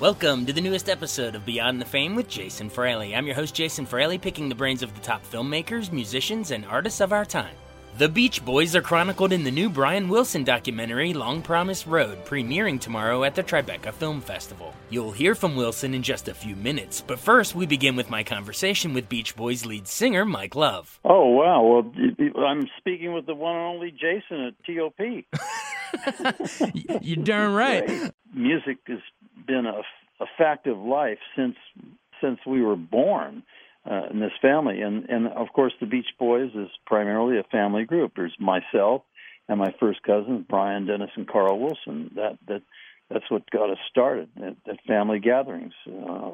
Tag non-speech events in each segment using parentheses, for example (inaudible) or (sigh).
Welcome to the newest episode of Beyond the Fame with Jason Fraley. I'm your host, Jason Fraley, picking the brains of the top filmmakers, musicians, and artists of our time. The Beach Boys are chronicled in the new Brian Wilson documentary, Long Promised Road, premiering tomorrow at the Tribeca Film Festival. You'll hear from Wilson in just a few minutes, but first we begin with my conversation with Beach Boys lead singer Mike Love. Oh, wow. Well, I'm speaking with the one and only Jason at TOP. (laughs) You're darn right. Music has been a, a fact of life since since we were born uh, in this family, and and of course the Beach Boys is primarily a family group. There's myself and my first cousins, Brian, Dennis, and Carl Wilson. That that that's what got us started at, at family gatherings. Uh,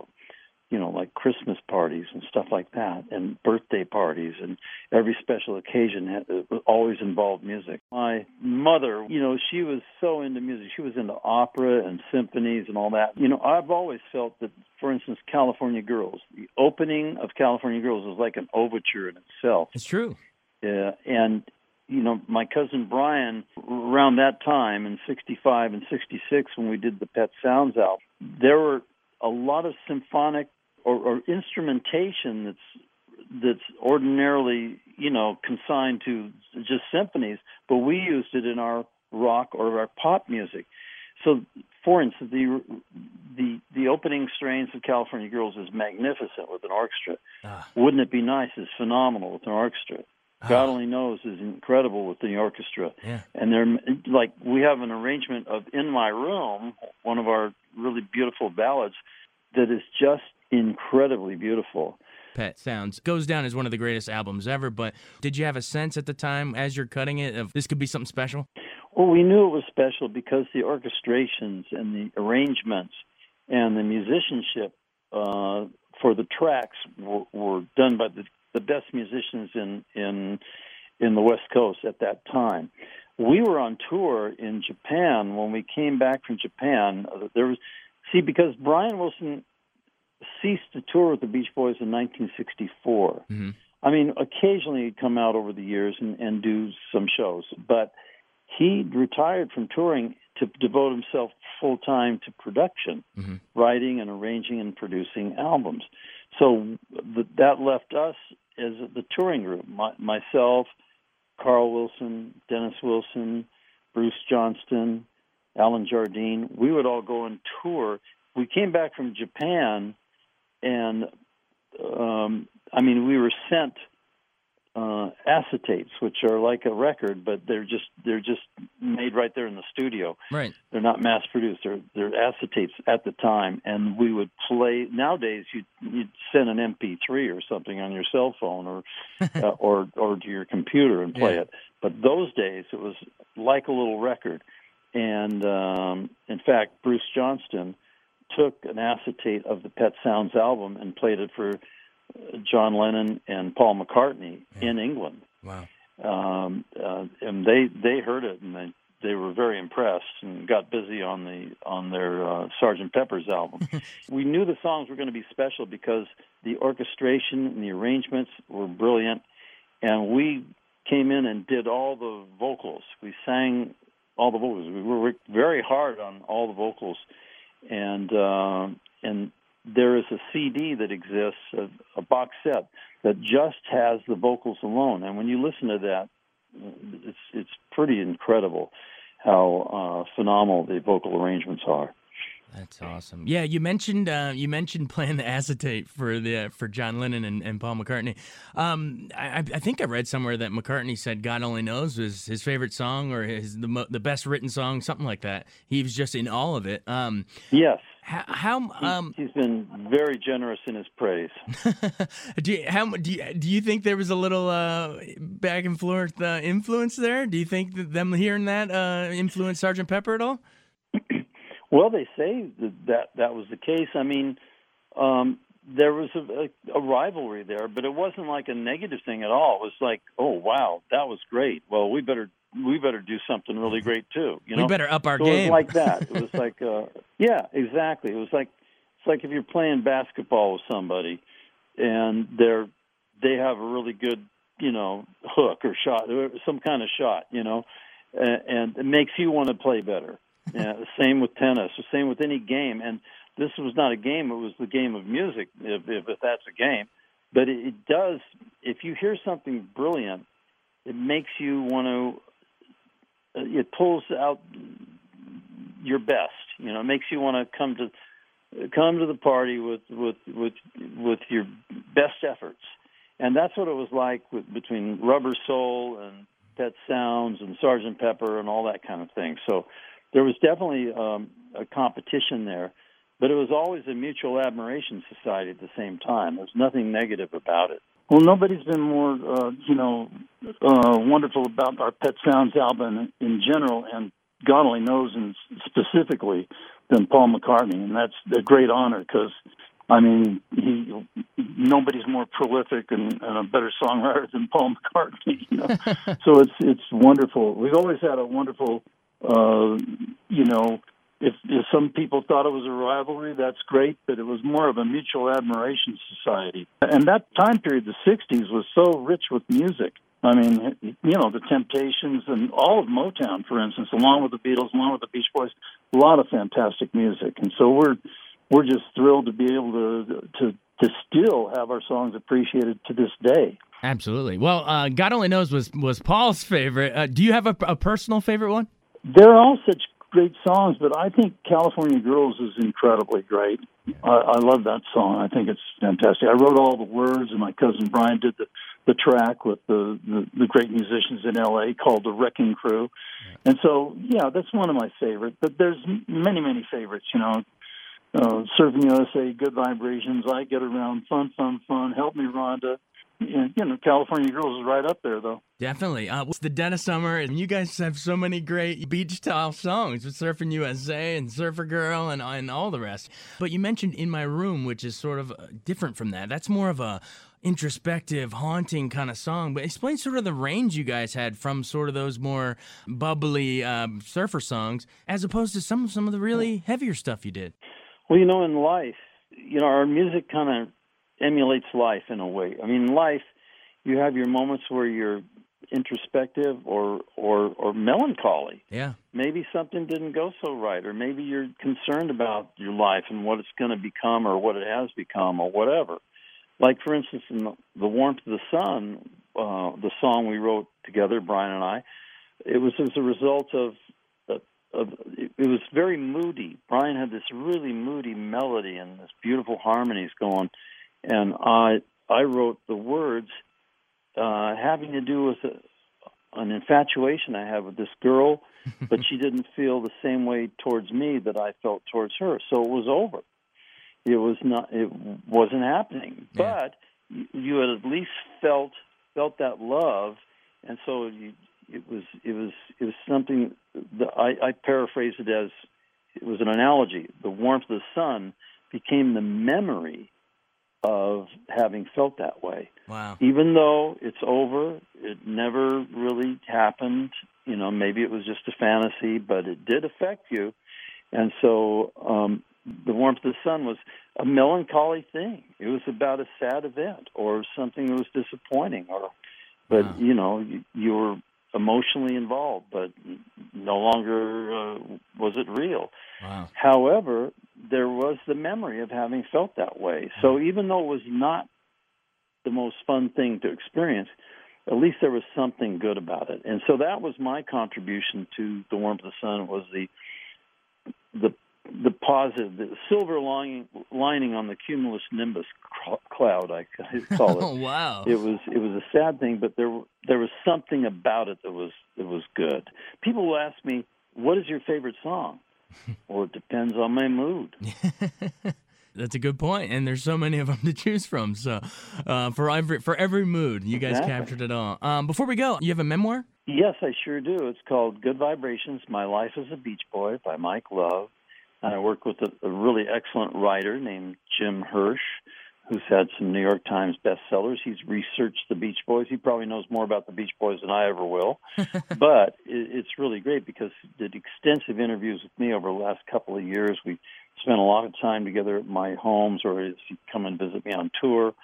you know, like Christmas parties and stuff like that, and birthday parties, and every special occasion had, uh, always involved music. My mother, you know, she was so into music. She was into opera and symphonies and all that. You know, I've always felt that, for instance, California Girls, the opening of California Girls was like an overture in itself. It's true. Yeah, and you know, my cousin Brian, around that time in '65 and '66, when we did the Pet Sounds album, there were a lot of symphonic or, or instrumentation that's that's ordinarily you know consigned to just symphonies, but we used it in our rock or our pop music. So, for instance, the the the opening strains of California Girls is magnificent with an orchestra. Ah. Wouldn't it be nice? It's phenomenal with an orchestra. Ah. God only knows is incredible with the orchestra. Yeah. And they're like we have an arrangement of "In My Room," one of our really beautiful ballads, that is just incredibly beautiful. Pet Sounds goes down as one of the greatest albums ever, but did you have a sense at the time as you're cutting it of this could be something special? Well, we knew it was special because the orchestrations and the arrangements and the musicianship uh, for the tracks were, were done by the, the best musicians in in in the West Coast at that time. We were on tour in Japan when we came back from Japan. There was see because Brian Wilson ceased to tour with the Beach Boys in 1964. Mm-hmm. I mean, occasionally he'd come out over the years and, and do some shows, but he retired from touring to devote himself full time to production, mm-hmm. writing and arranging and producing albums. So the, that left us as the touring group, my, myself, Carl Wilson, Dennis Wilson, Bruce Johnston, Alan Jardine. We would all go and tour. We came back from Japan and um, I mean, we were sent uh, acetates, which are like a record, but they're just they're just made right there in the studio. Right. They're not mass produced. They're they're acetates at the time, and we would play. Nowadays, you you'd send an MP3 or something on your cell phone or (laughs) uh, or or to your computer and play yeah. it. But those days, it was like a little record. And um, in fact, Bruce Johnston took an acetate of the Pet Sounds album and played it for John Lennon and Paul McCartney yeah. in England. Wow. Um, uh, and they they heard it and they they were very impressed and got busy on the on their uh, Sergeant Pepper's album. (laughs) we knew the songs were going to be special because the orchestration and the arrangements were brilliant, and we came in and did all the vocals. We sang all the vocals. We worked very hard on all the vocals and uh, and there is a CD that exists, a, a box set that just has the vocals alone. And when you listen to that, it's it's pretty incredible how uh, phenomenal the vocal arrangements are. That's awesome. Yeah, you mentioned uh, you mentioned playing the acetate for the for John Lennon and, and Paul McCartney. Um, I, I, think I read somewhere that McCartney said "God Only Knows" was his favorite song or his the the best written song, something like that. He was just in all of it. Um, yes. How, how um, he, has been very generous in his praise. (laughs) do you, how do you, do you think there was a little uh, back and forth uh, influence there? Do you think that them hearing that uh, influenced Sergeant Pepper at all? Well, they say that that, that was the case. I mean, um, there was a, a, a rivalry there, but it wasn't like a negative thing at all. It was like, oh wow, that was great. Well, we better we better do something really great too. You know, we better up our so game. It was like that. It was (laughs) like, uh, yeah, exactly. It was like it's like if you're playing basketball with somebody, and they're they have a really good you know hook or shot, or some kind of shot, you know, and, and it makes you want to play better yeah, the same with tennis. The same with any game. And this was not a game; it was the game of music, if, if, if that's a game. But it, it does. If you hear something brilliant, it makes you want to. Uh, it pulls out your best. You know, it makes you want to come to come to the party with with with with your best efforts. And that's what it was like with, between Rubber Soul and Pet Sounds and Sergeant Pepper and all that kind of thing. So there was definitely um, a competition there, but it was always a mutual admiration society at the same time. There's nothing negative about it. Well, nobody's been more, uh, you know, uh, wonderful about our Pet Sounds album in general, and God only knows, and specifically, than Paul McCartney, and that's a great honor because, I mean, he nobody's more prolific and, and a better songwriter than Paul McCartney. You know? (laughs) so it's it's wonderful. We've always had a wonderful uh, you know, if, if some people thought it was a rivalry, that's great, but it was more of a mutual admiration society. And that time period, the 60s, was so rich with music. I mean, you know, the Temptations and all of Motown, for instance, along with the Beatles, along with the Beach Boys, a lot of fantastic music. And so we're we're just thrilled to be able to to to still have our songs appreciated to this day. Absolutely. Well, uh, God only knows was was Paul's favorite. Uh, do you have a, a personal favorite one? They're all such great songs, but I think California Girls is incredibly great. I, I love that song. I think it's fantastic. I wrote all the words, and my cousin Brian did the the track with the the, the great musicians in L.A. called the Wrecking Crew, and so yeah, that's one of my favorites. But there's many many favorites. You know, uh, Surfing USA, Good Vibrations, I Get Around, Fun Fun Fun, Help Me Rhonda you know, California Girls is right up there, though. Definitely. Uh, it's the dead of summer, and you guys have so many great beach style songs with Surfing USA and Surfer Girl and, and all the rest. But you mentioned In My Room, which is sort of uh, different from that. That's more of a introspective, haunting kind of song. But explain sort of the range you guys had from sort of those more bubbly um, surfer songs, as opposed to some some of the really heavier stuff you did. Well, you know, in life, you know, our music kind of emulates life in a way. I mean, life, you have your moments where you're introspective or or or melancholy. Yeah. Maybe something didn't go so right, or maybe you're concerned about your life and what it's going to become, or what it has become, or whatever. Like for instance, in the, the warmth of the sun, uh, the song we wrote together, Brian and I, it was as a result of of, it was very moody. Brian had this really moody melody and this beautiful harmonies going, and I I wrote the words uh, having to do with a, an infatuation I had with this girl, (laughs) but she didn't feel the same way towards me that I felt towards her. So it was over. It was not. It wasn't happening. Yeah. But you had at least felt felt that love, and so you, it was it was it was something that I, I paraphrase it as it was an analogy. The warmth of the sun became the memory of having felt that way. Wow. Even though it's over, it never really happened. You know, maybe it was just a fantasy, but it did affect you. And so um, the warmth of the sun was a melancholy thing. It was about a sad event or something that was disappointing or but wow. you know, you, you were emotionally involved, but no longer uh, was it real. Wow. However, there was the memory of having felt that way. So even though it was not the most fun thing to experience, at least there was something good about it. And so that was my contribution to the warmth of the sun was the the the positive, the silver lining, lining on the cumulus nimbus cloud. I call it. (laughs) oh wow! It was it was a sad thing, but there there was something about it that was it was good. People will ask me, "What is your favorite song?" (laughs) well, it depends on my mood. (laughs) That's a good point, and there's so many of them to choose from. So, uh, for every for every mood, you guys Exactly. captured it all. Um, before we go, you have a memoir. Yes, I sure do. It's called Good Vibrations My Life as a Beach Boy by Mike Love. And I work with a, a really excellent writer named Jim Hirsch, who's had some New York Times bestsellers. He's researched the Beach Boys. He probably knows more about the Beach Boys than I ever will. (laughs) but it, it's really great because he did extensive interviews with me over the last couple of years. We spent a lot of time together at my homes or he'd come and visit me on tour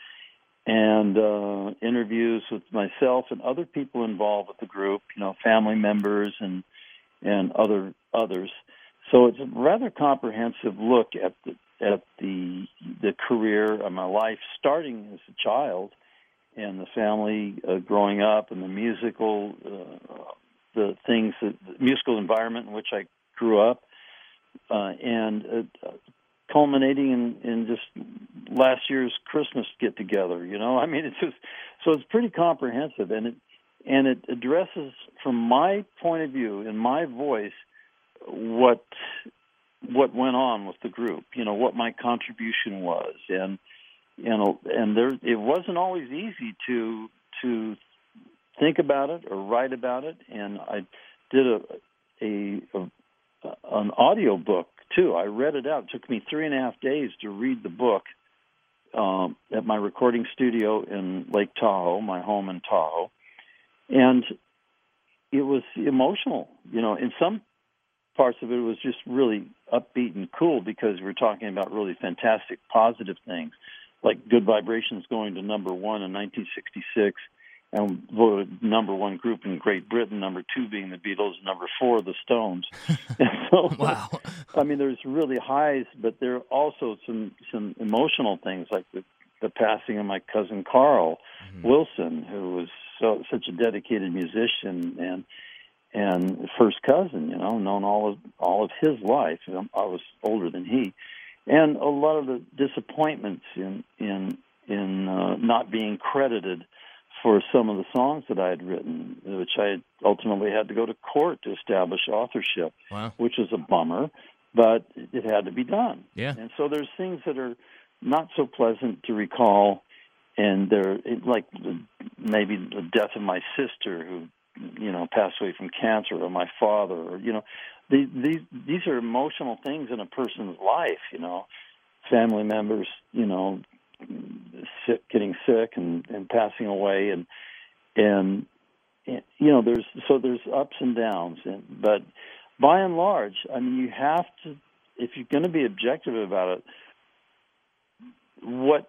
and uh, interviews with myself and other people involved with the group, you know, family members and and other others. So it's a rather comprehensive look at the at the the career of my life, starting as a child, and the family uh, growing up, and the musical uh, the things that the musical environment in which I grew up, uh, and uh, culminating in, in just last year's Christmas get together. You know, (laughs) I mean, it's just so it's pretty comprehensive, and it and it addresses, from my point of view, in my voice, what what went on with the group. You know, what my contribution was, and and and there it wasn't always easy to to think about it or write about it, and I did a a, a an audio book too. I read it out. It took me three and a half days to read the book um, at my recording studio in Lake Tahoe, my home in Tahoe, and it was emotional. You know, in some parts of it, was just really upbeat and cool because we were talking about really fantastic, positive things, like Good Vibrations going to number one in 1966 and voted number one group in Great Britain, number two being the Beatles, number four the Stones. and (laughs) (laughs) so, Wow. (laughs) I mean, there's really highs, but there are also some some emotional things like the the passing of my cousin Carl mm-hmm. Wilson, who was so such a dedicated musician and and first cousin, you know, known all of all of his life. Um, I was older than he, and a lot of the disappointments in in in uh, not being credited for some of the songs that I had written, which I ultimately had to go to court to establish authorship, Wow. which was a bummer, but it had to be done. Yeah. And so there's things that are not so pleasant to recall, and they're like maybe the death of my sister, who you know passed away from cancer, or my father, or you know, these these these are emotional things in a person's life. You know, family members, you know, sick, getting sick and and passing away, and and you know, there's so there's ups and downs, and but by and large, I mean, you have to if you're going to be objective about it. What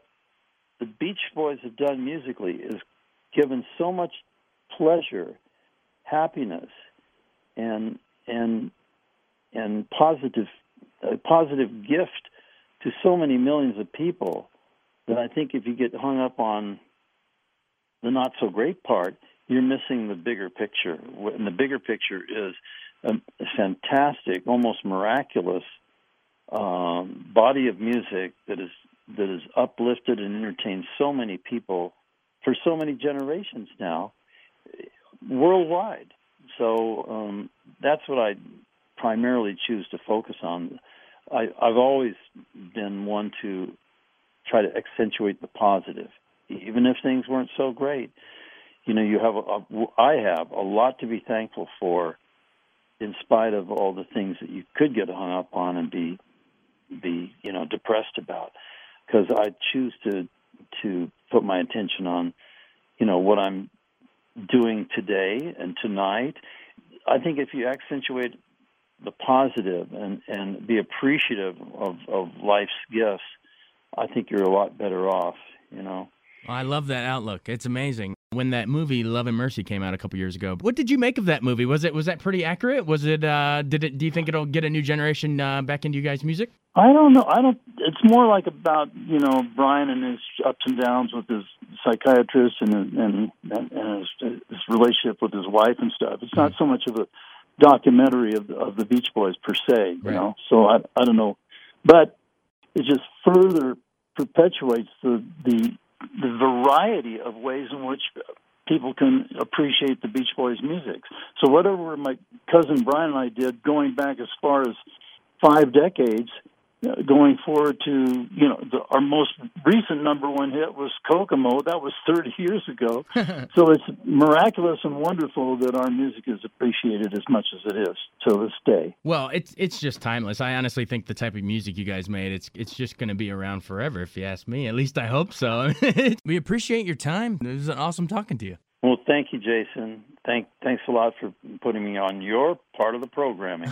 the Beach Boys have done musically is given so much pleasure, happiness, and and and positive a positive gift to so many millions of people that I think if you get hung up on the not so great part, you're missing the bigger picture. And the bigger picture is a, fantastic, almost miraculous um, body of music that is that is uplifted and entertained so many people for so many generations now worldwide. So um, that's what I primarily choose to focus on. I, I've always been one to try to accentuate the positive, even if things weren't so great. You know, you have a, a, I have a lot to be thankful for, in spite of all the things that you could get hung up on and be be you know depressed about, because I choose to to put my attention on, you know, what I'm doing today and tonight. I think if you accentuate the positive and and be appreciative of of life's gifts, I think you're a lot better off. You know. I love that outlook. It's amazing. When that movie Love and Mercy came out a couple years ago, what did you make of that movie? Was it was that pretty accurate? Was it? Uh, did it? Do you think it'll get a new generation uh, back into you guys' music? I don't know. I don't. It's more like about you know Brian and his ups and downs with his psychiatrist and and and, his, his relationship with his wife and stuff. It's not so much of a documentary of the, of the Beach Boys per se. You Right. know, so I I don't know, but it just further perpetuates the the the variety of ways in which people can appreciate the Beach Boys music. So whatever my cousin Brian and I did, going back as far as five decades, going forward to you know the, our most recent number one hit was Kokomo. That was 30 (laughs) years ago. (laughs) so it's miraculous and wonderful that our music is appreciated as much as it is to this day. Well, it's it's just timeless. I honestly think the type of music you guys made, it's it's just going to be around forever if you ask me. At least I hope so. (laughs) we appreciate your time. It was awesome talking to you. Well, thank you, Jason. Thank thanks a lot for putting me on your part of the programming.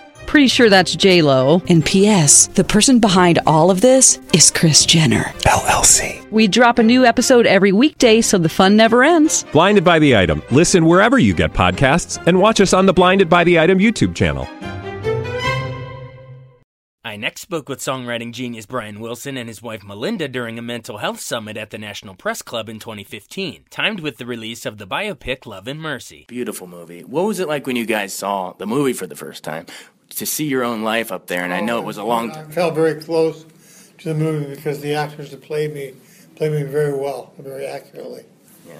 Pretty sure that's J Lo. And P.S. The person behind all of this is Kris Jenner. LLC. We drop a new episode every weekday, so the fun never ends. Blinded by the item. Listen wherever you get podcasts, and watch us on the Blinded by the Item YouTube channel. I next spoke with songwriting genius Brian Wilson and his wife Melinda during a mental health summit at the National Press Club in 2015, timed with the release of the biopic Love and Mercy. Beautiful movie. What was it like when you guys saw the movie for the first time? To see your own life up there, and I know it was a long I felt very close to the movie because the actors that played me played me very well, very accurately. Yeah.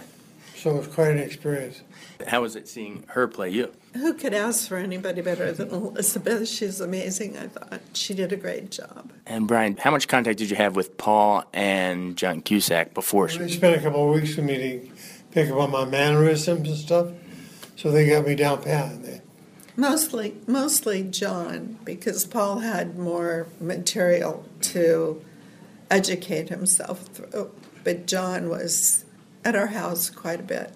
So it was quite an experience. How was it seeing her play you? Who could ask for anybody better than Elizabeth? She's amazing. I thought she did a great job. And Brian, how much contact did you have with Paul and John Cusack before They she? spent a couple of weeks with me to pick up on my mannerisms and stuff, so they got me down pat. They, Mostly, mostly John, because Paul had more material to educate himself through. But John was at our house quite a bit.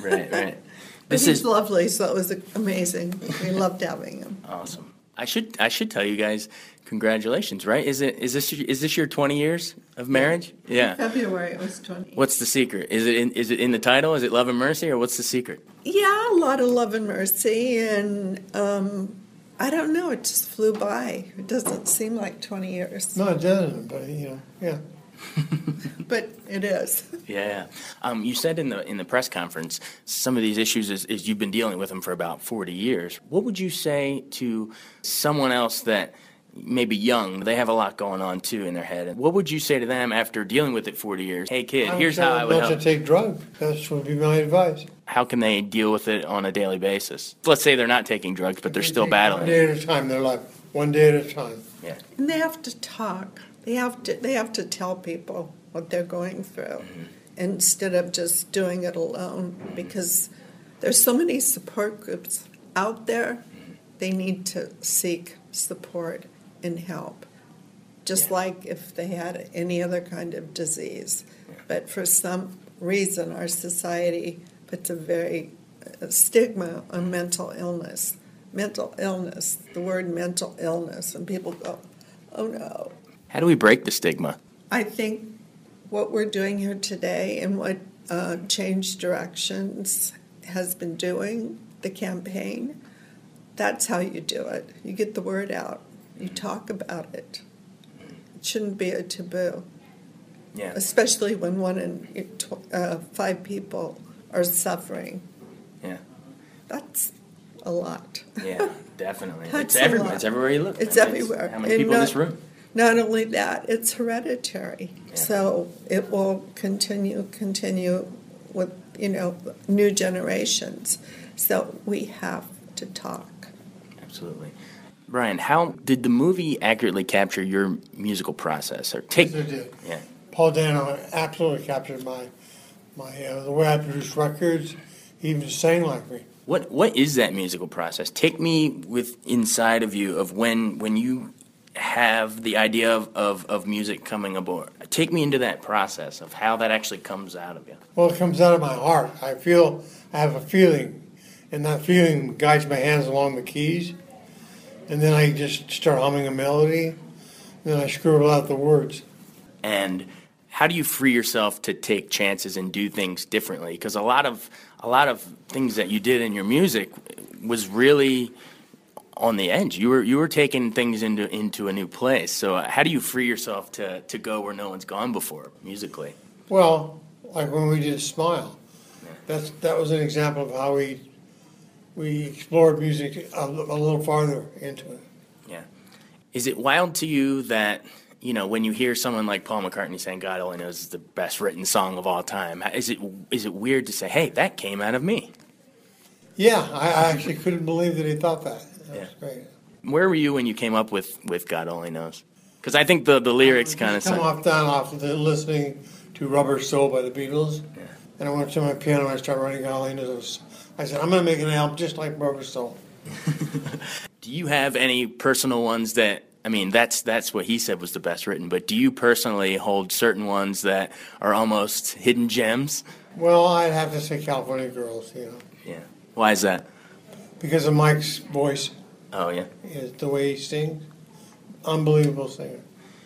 Right, right. (laughs) But This he's is lovely, so it was amazing. We loved having him. awesome. I should I should tell you guys congratulations, right? Is it is this your- is this your 20 years of marriage? Yeah. February it was 20. What's the secret? Is it in, is it in the title? Is it Love and Mercy, or what's the secret? Yeah, a lot of love and mercy, and um, I don't know. It just flew by. It doesn't seem like 20 years, no, it doesn't, but you know, yeah. (laughs) but it is. (laughs) Yeah. Um, you said in the in the press conference some of these issues is, is you've been dealing with them for about 40 years. What would you say to someone else that maybe young, they have a lot going on too in their head. And what would you say to them after dealing with it 40 years? Hey kid, I here's how I them would not help. to take drugs. That would be my advice. How can they deal with it on a daily basis? Let's say they're not taking drugs, but they're still One battling. day at a time, their life. One day at a time. Yeah. And they have to talk. They have to. They have to tell people what they're going through, mm-hmm. instead of just doing it alone. Mm-hmm. Because there's so many support groups out there. Mm-hmm. They need to seek support and help, just like if they had any other kind of disease. But for some reason, our society puts a very uh, stigma on mental illness. Mental illness, the word mental illness, and people go, oh no. How do we break the stigma? I think what we're doing here today and what uh, Change Directions has been doing, the campaign, that's how you do it. You get the word out, you talk about it. It shouldn't be a taboo, Yeah. especially when one in tw- uh, five people are suffering. Yeah. That's a lot. Yeah, (laughs) definitely. It's everywhere. lot. It's everywhere you look. It's I mean, everywhere. How many And people in this room? Not only that, it's hereditary. Yeah. So it will continue, continue with, you know, new generations. So we have to talk. Absolutely. Brian, how did the movie accurately capture your musical process? Or take Yes, it did. Yeah. Paul Dano absolutely captured my my uh, the way I produced records. He even sang like me. What what is that musical process? Take me with inside of you of when when you have the idea of, of, of music coming aboard. Take me into that process of how that actually comes out of you. Well, it comes out of my heart. I feel I have a feeling, and that feeling guides my hands along the keys, and then I just start humming a melody, and then I scribble out the words. And how do you free yourself to take chances and do things differently? Because a lot of a lot of things that you did in your music was really on the edge. You were you were taking things into into a new place. So uh, how do you free yourself to to go where no one's gone before musically? Well, like when we did Smile, that's that was an example of how we we explored music a, a little farther into it. Yeah. Is it wild to you that you know, when you hear someone like Paul McCartney saying "God only knows" is the best written song of all time, is it is it weird to say, "Hey, that came out of me"? Yeah, I, I actually couldn't believe that he thought that. That was great. Where were you when you came up with with "God only knows"? Because I think the the lyrics kind of Come off down off the listening to "Rubber Soul" by the Beatles, and I went to my piano and I started writing "God only knows." I said, "I'm going to make an album just like Rubber Soul." (laughs) Do you have any personal ones that I mean, that's that's what he said was the best written. But do you personally hold certain ones that are almost hidden gems? Well, I'd have to say California Girls, you know. Yeah. Why is that? Because of Mike's voice. Oh yeah. Is the way he sings. Unbelievable singer.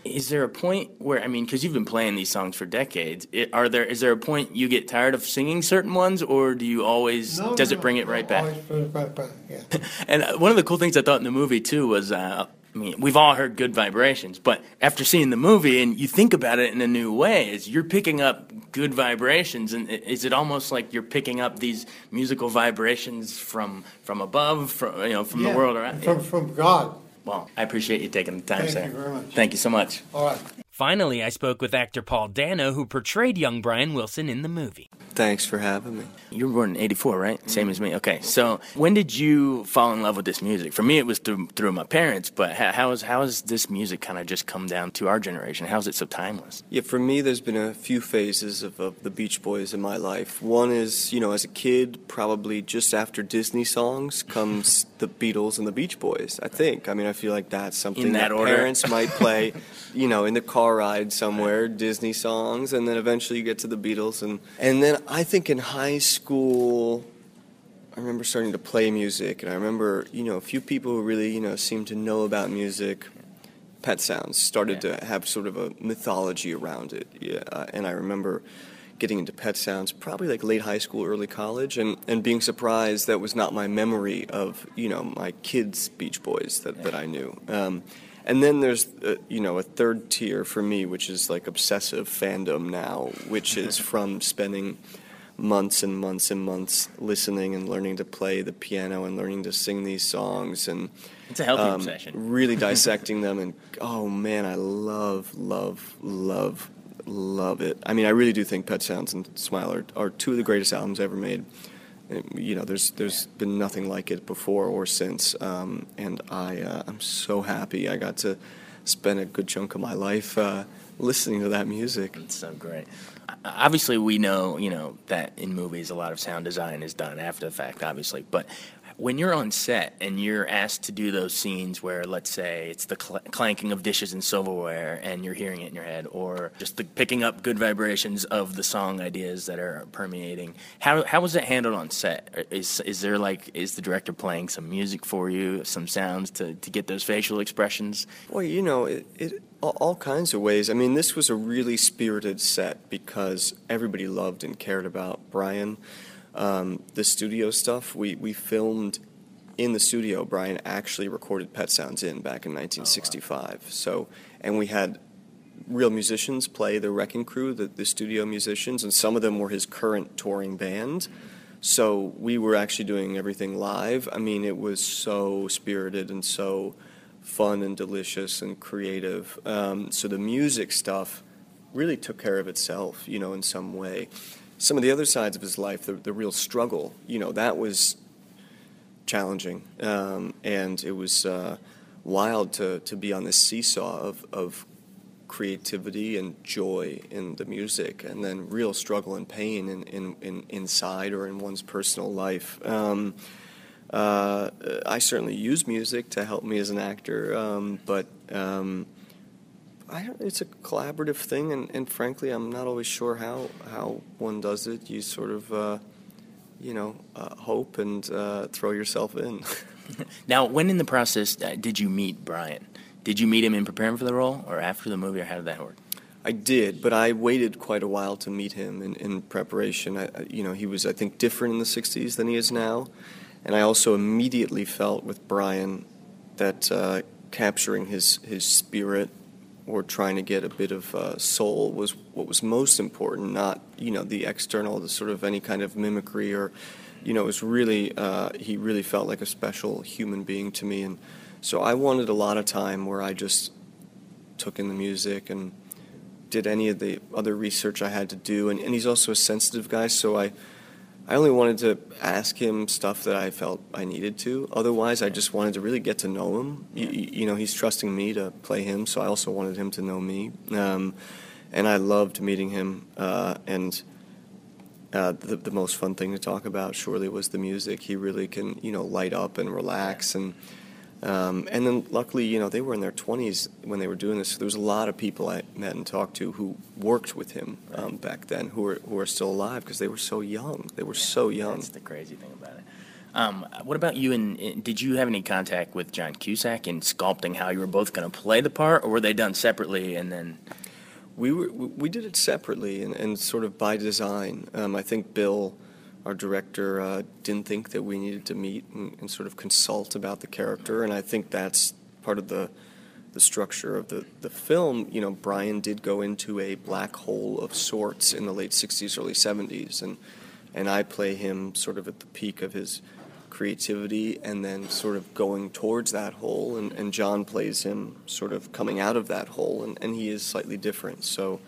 Is there a point where I mean, because you've been playing these songs for decades, it, are there is there a point you get tired of singing certain ones, or do you always No, does no, it bring it right back? Always bring it right back, yeah. (laughs) And uh, one of the cool things I thought in the movie too was, uh, I mean, we've all heard "Good Vibrations," but after seeing the movie and you think about it in a new way, is you're picking up good vibrations, and is it almost like you're picking up these musical vibrations from from above, from you know, from Yeah, the world around? From, from God. Well, I appreciate you taking the time, Thank sir. you very much. Thank you so much. All right. Finally, I spoke with actor Paul Dano, who portrayed young Brian Wilson in the movie. Thanks for having me. You were born in '84, right? Same as me. Okay, so when did you fall in love with this music? For me, it was through through my parents. But how, how is how has this music kind of just come down to our generation? How is it so timeless? Yeah, for me, there's been a few phases of, of the Beach Boys in my life. One is, you know, as a kid, probably just after Disney songs comes (laughs) the Beatles and the Beach Boys. I think. I mean, I feel like that's something In that order? parents might play, (laughs) you know, in the car ride somewhere, Disney songs, and then eventually you get to the Beatles, and and then I think in high school. I remember starting to play music, and I remember, you know, a few people who really, you know, seemed to know about music. Pet Sounds started to have sort of a mythology around it, yeah, uh, and I remember getting into Pet Sounds probably like late high school, early college, and, and being surprised that was not my memory of, you know, my kids' Beach Boys that, that I knew. Um, and then there's, uh, you know, a third tier for me, which is like obsessive fandom now, which is from spending months and months and months listening and learning to play the piano and learning to sing these songs and It's a healthy um, obsession. really (laughs) dissecting them and oh man i love love love love it. I mean i really do think pet sounds and smile are, are two of the greatest albums ever made you know there's there's been nothing like it before or since um, and i uh, i'm so happy i got to spend a good chunk of my life uh, listening to that music It's so great. Obviously, we know you know that in movies a lot of sound design is done after the fact, obviously. But when you're on set and you're asked to do those scenes where, let's say, it's the cl- clanking of dishes and silverware, and you're hearing it in your head, or just the picking up good vibrations of the song ideas that are permeating, how how was it handled on set? Is is there like is the director playing some music for you, some sounds to to get those facial expressions? Well, you know, it, it all, all kinds of ways. I mean, this was a really spirited set because everybody loved and cared about Brian. Um, the studio stuff we we filmed in the studio. Brian actually recorded Pet Sounds in back in 1965. So, and we had real musicians play the Wrecking Crew, the, the studio musicians, and some of them were his current touring band. So we were actually doing everything live. I mean, it was so spirited and so fun and delicious and creative. Um, so the music stuff really took care of itself, you know, in some way. Some of the other sides of his life, the, the real struggle, you know, that was challenging. Um, and it was uh, wild to, to be on this seesaw of, of creativity and joy in the music, and then real struggle and pain in, in, in inside or in one's personal life. Um, uh, I certainly use music to help me as an actor, um, but um, it's a collaborative thing, and, and, frankly, I'm not always sure how, how one does it. You sort of, uh, you know, uh, hope and uh, throw yourself in. (laughs) now, when in the process uh, did you meet Brian? Did you meet him in preparing for the role, or after the movie, or how did that work? I did, but I waited quite a while to meet him in, in preparation. I, you know, he was, I think, different in the '60s than he is now, and I also immediately felt with Brian that uh, capturing his his spirit or trying to get a bit of uh, soul was what was most important, not you know the external, the sort of any kind of mimicry or you know it was really uh, he really felt like a special human being to me, and so I wanted a lot of time where I just took in the music and did any of the other research I had to do, and, and he's also a sensitive guy, so I I only wanted to ask him stuff that I felt I needed to. Otherwise, I just wanted to really get to know him. You, you know, he's trusting me to play him, so I also wanted him to know me. Um, and I loved meeting him. Uh, and uh, the, the most fun thing to talk about, surely, was the music. He really can, you know, light up and relax and um, and then luckily, you know, they were in their 20s when they were doing this. So there was a lot of people I met and talked to who worked with him um, back then who are, who are still alive because they were so young. They were so young. That's the crazy thing about it. Um, what about you? And did you have any contact with John Cusack in sculpting how you were both going to play the part, or were they done separately and then? We were we did it separately and, and sort of by design. Um, I think Bill our director uh, didn't think that we needed to meet and, and, sort of consult about the character, and I think that's part of the the structure of the, the film. You know, Brian did go into a black hole of sorts in the late '60s, early '70s, and and I play him sort of at the peak of his creativity and then sort of going towards that hole and, and John plays him sort of coming out of that hole and, and he is slightly different so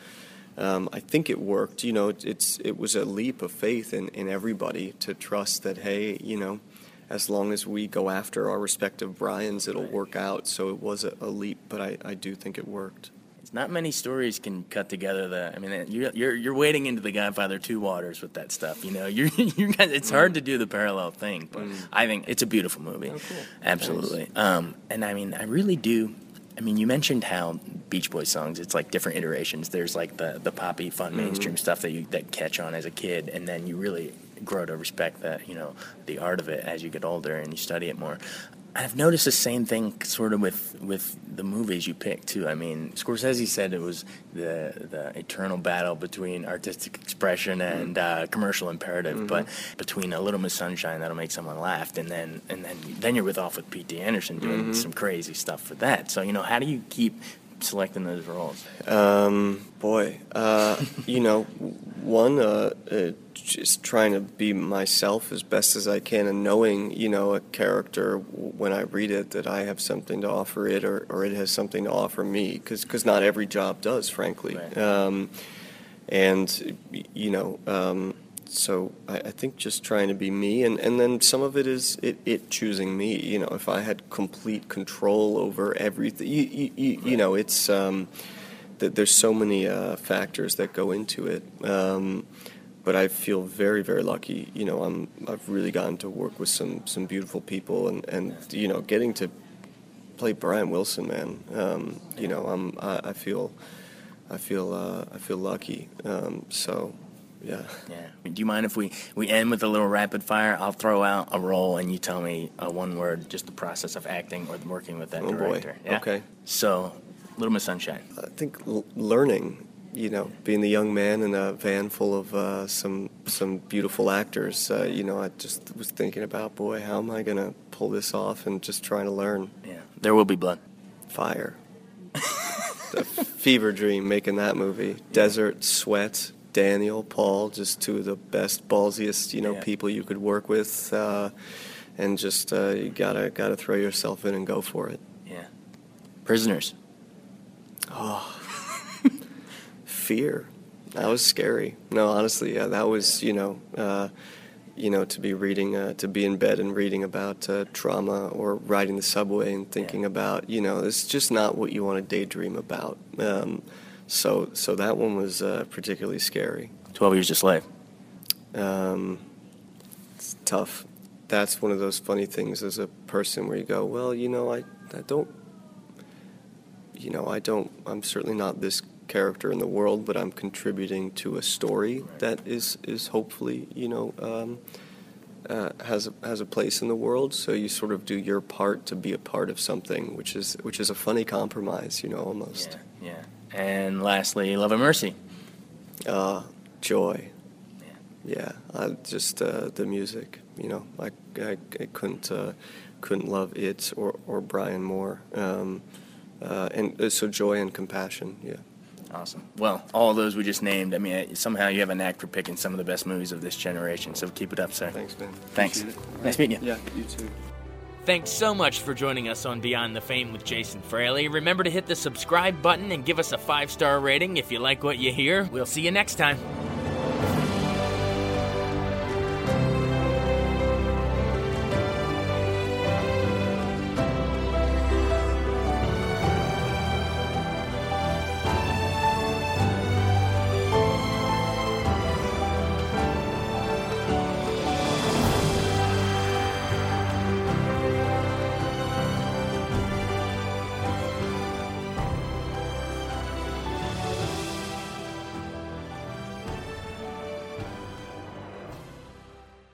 um, I think it worked. You know, it, it's it was a leap of faith in, in everybody to trust that hey, you know, as long as we go after our respective Brian's, it'll work out. So it was a, a leap, but I, I do think it worked. It's not many stories can cut together the. I mean, you're you're, you're wading into the Godfather two waters with that stuff. You know, (laughs) you're you it's hard to do the parallel thing, but mm. I think it's a beautiful movie. Oh, cool. Absolutely. Um, and I mean, I really do I mean, you mentioned how Beach Boys songs, it's like different iterations. There's like the, the poppy, fun, mm-hmm. mainstream mm-hmm. stuff that you that catch on as a kid, and then you really grow to respect that, you know, the art of it as you get older and you study it more. I've noticed the same thing sort of with with the movies you pick too. I mean, Scorsese said it was the the eternal battle between artistic expression and uh, commercial imperative, mm-hmm. but between A Little Miss Sunshine that'll make someone laugh, and then and then then you're with off with P.T. Anderson doing mm-hmm. some crazy stuff for that. So you know, how do you keep selecting those roles? Um, boy, uh, you know, one, uh, uh, just trying to be myself as best as I can, and knowing, you know, a character when I read it that I have something to offer it, or, or it has something to offer me, because not every job does, frankly. Right. Um, and you know. Um, so I, I, think just trying to be me, and, and then some of it is it, it choosing me. You know, if I had complete control over everything, you, you, you, you know, it's um, that there's so many uh, factors that go into it. Um, but I feel very, very lucky. You know, I'm I've really gotten to work with some some beautiful people, and, and you know, getting to play Brian Wilson, man. Um, you know, I'm I, I feel I feel uh, I feel lucky. Um, so yeah. Yeah. Do you mind if we, we end with a little rapid fire? I'll throw out a role and you tell me uh, one word, just the process of acting or working with that oh director. Boy. Yeah? Okay. So, a Little Miss Sunshine. I think l- learning, you know, being the young man in a van full of uh, some some beautiful actors. Uh, you know, I just was thinking about, boy, how am I going to pull this off and just trying to learn. Yeah. There will be blood. Fire. (laughs) a fever dream making that movie. Desert, sweat, Daniel, Paul, just two of the best, ballsiest, you know, yeah. people you could work with, uh, and just uh, you gotta gotta throw yourself in and go for it. Yeah. Prisoners. Oh, fear. That was scary. No, honestly, yeah, that was you know, uh, you know, to be reading, uh, to be in bed and reading about uh, trauma or riding the subway and thinking about, you know, it's just not what you want to daydream about. Um, so, so that one was uh, particularly scary. Twelve Years a Slave. Um, it's tough. That's one of those funny things as a person where you go, well, you know, I, I don't, you know, I don't, I'm certainly not this character in the world, but I'm contributing to a story that is is hopefully you know um, uh, has a, has a place in the world. So you sort of do your part to be a part of something, which is which is a funny compromise, you know, almost. Yeah. yeah. And lastly, Love and Mercy. Uh, joy. Yeah. Yeah. I just uh, the music. You know, I I, I couldn't uh, couldn't love it or or Brian more. Um, uh, and uh, so joy and compassion. Yeah. Awesome. Well, all those we just named, I mean, somehow you have a knack for picking some of the best movies of this generation, so keep it up, sir. Thanks, man. Thanks. Nice meeting you. Yeah, you too. Thanks so much for joining us on Beyond the Fame with Jason Fraley. Remember to hit the subscribe button and give us a five star rating if you like what you hear. We'll see you next time.